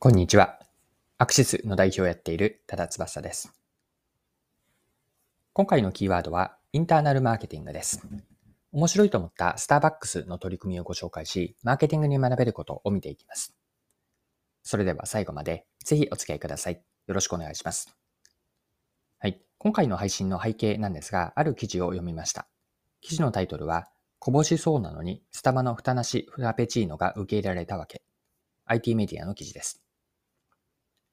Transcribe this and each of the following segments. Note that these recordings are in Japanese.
こんにちは。アクシスの代表をやっている多田翼です。今回のキーワードはインターナルマーケティングです。面白いと思ったスターバックスの取り組みをご紹介し、マーケティングに学べることを見ていきます。それでは最後までぜひお付き合いください。よろしくお願いします。はい。今回の配信の背景なんですが、ある記事を読みました。記事のタイトルは、こぼしそうなのにスタバのふたなしフラペチーノが受け入れられたわけ。IT メディアの記事です。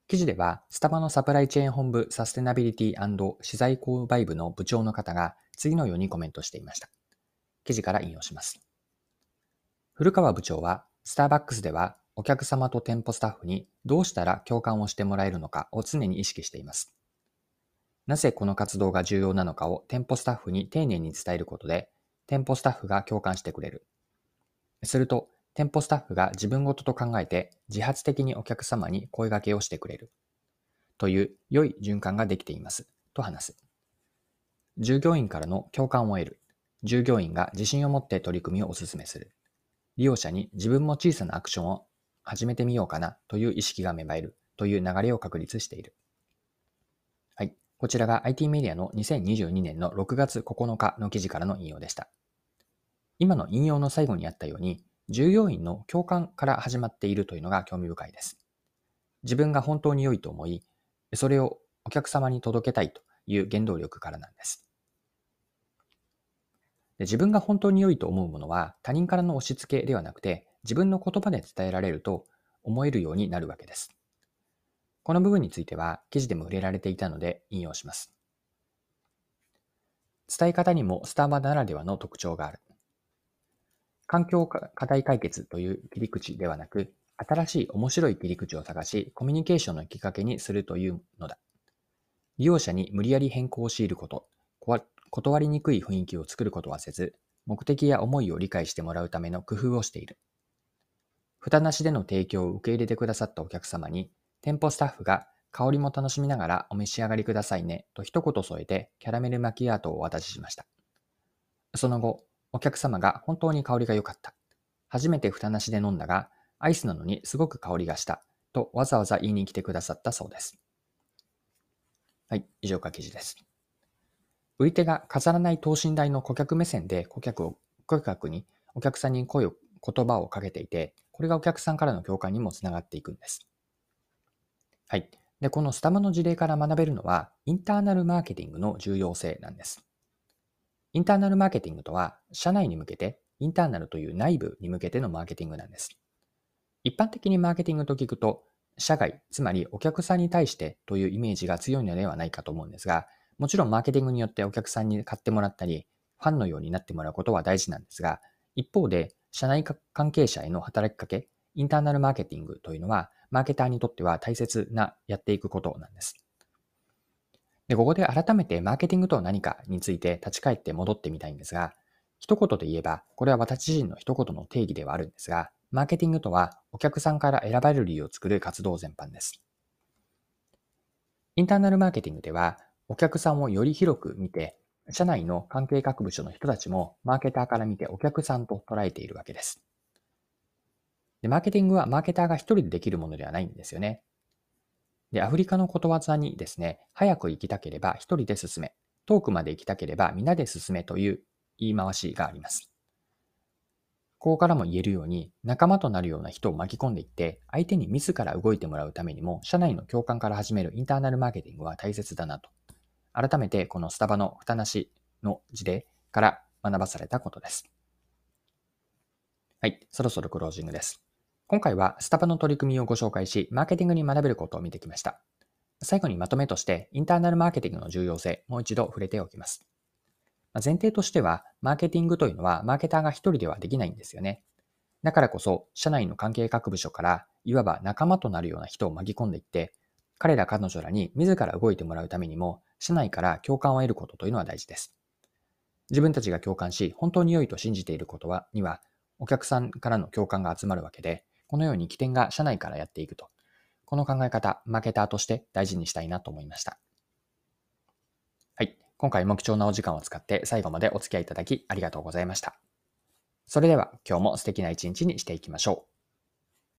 記事では、スタバのサプライチェーン本部サステナビリティ資材購買部の部長の方が次のようにコメントしていました。記事から引用します。古川部長は、スターバックスではお客様と店舗スタッフにどうしたら共感をしてもらえるのかを常に意識しています。なぜこの活動が重要なのかを店舗スタッフに丁寧に伝えることで、店舗スタッフが共感してくれる。すると、店舗スタッフが自分ごとと考えて自発的にお客様に声掛けをしてくれる。という良い循環ができています。と話す。従業員からの共感を得る。従業員が自信を持って取り組みをお勧めする。利用者に自分も小さなアクションを始めてみようかなという意識が芽生えるという流れを確立している。はい。こちらが IT メディアの2022年の6月9日の記事からの引用でした。今の引用の最後にあったように、従業員の共感から始まっているというのが興味深いです。自分が本当に良いと思い、それをお客様に届けたいという原動力からなんです。で自分が本当に良いと思うものは他人からの押し付けではなくて自分の言葉で伝えられると思えるようになるわけです。この部分については記事でも触れられていたので引用します。伝え方にもスタバならではの特徴がある。環境課題解決という切り口ではなく、新しい面白い切り口を探し、コミュニケーションのきっかけにするというのだ。利用者に無理やり変更を強いること、断りにくい雰囲気を作ることはせず、目的や思いを理解してもらうための工夫をしている。蓋なしでの提供を受け入れてくださったお客様に、店舗スタッフが香りも楽しみながらお召し上がりくださいねと一言添えてキャラメルマキアートをお渡ししました。その後、お客様が本当に香りが良かった。初めて蓋なしで飲んだが、アイスなのにすごく香りがした。とわざわざ言いに来てくださったそうです。はい、以上が記事です。売り手が飾らない等身大の顧客目線で顧客を、顧客に、お客さんに声を、言葉をかけていて、これがお客さんからの共感にもつながっていくんです。はい。で、このスタバの事例から学べるのは、インターナルマーケティングの重要性なんです。インターナルマーケティングとは、社内に向けて、インターナルという内部に向けてのマーケティングなんです。一般的にマーケティングと聞くと、社外、つまりお客さんに対してというイメージが強いのではないかと思うんですが、もちろんマーケティングによってお客さんに買ってもらったり、ファンのようになってもらうことは大事なんですが、一方で、社内関係者への働きかけ、インターナルマーケティングというのは、マーケターにとっては大切なやっていくことなんです。で、ここで改めてマーケティングとは何かについて立ち返って戻ってみたいんですが、一言で言えば、これは私自身の一言の定義ではあるんですが、マーケティングとはお客さんから選ばれる理由を作る活動全般です。インターナルマーケティングでは、お客さんをより広く見て、社内の関係各部署の人たちもマーケターから見てお客さんと捉えているわけです。でマーケティングはマーケターが一人でできるものではないんですよね。で、アフリカのことわざにですね、早く行きたければ一人で進め、遠くまで行きたければ皆で進めという言い回しがあります。ここからも言えるように、仲間となるような人を巻き込んでいって、相手に自ら動いてもらうためにも、社内の共感から始めるインターナルマーケティングは大切だなと。改めてこのスタバの蓋なしの事例から学ばされたことです。はい、そろそろクロージングです。今回はスタバの取り組みをご紹介し、マーケティングに学べることを見てきました。最後にまとめとして、インターナルマーケティングの重要性、もう一度触れておきます。前提としては、マーケティングというのは、マーケターが一人ではできないんですよね。だからこそ、社内の関係各部署から、いわば仲間となるような人を巻き込んでいって、彼ら彼女らに自ら動いてもらうためにも、社内から共感を得ることというのは大事です。自分たちが共感し、本当に良いと信じていることは、には、お客さんからの共感が集まるわけで、このように起点が社内からやっていくと。この考え方、マーケターとして大事にしたいなと思いました。はい。今回も貴重なお時間を使って最後までお付き合いいただきありがとうございました。それでは今日も素敵な一日にしていきましょう。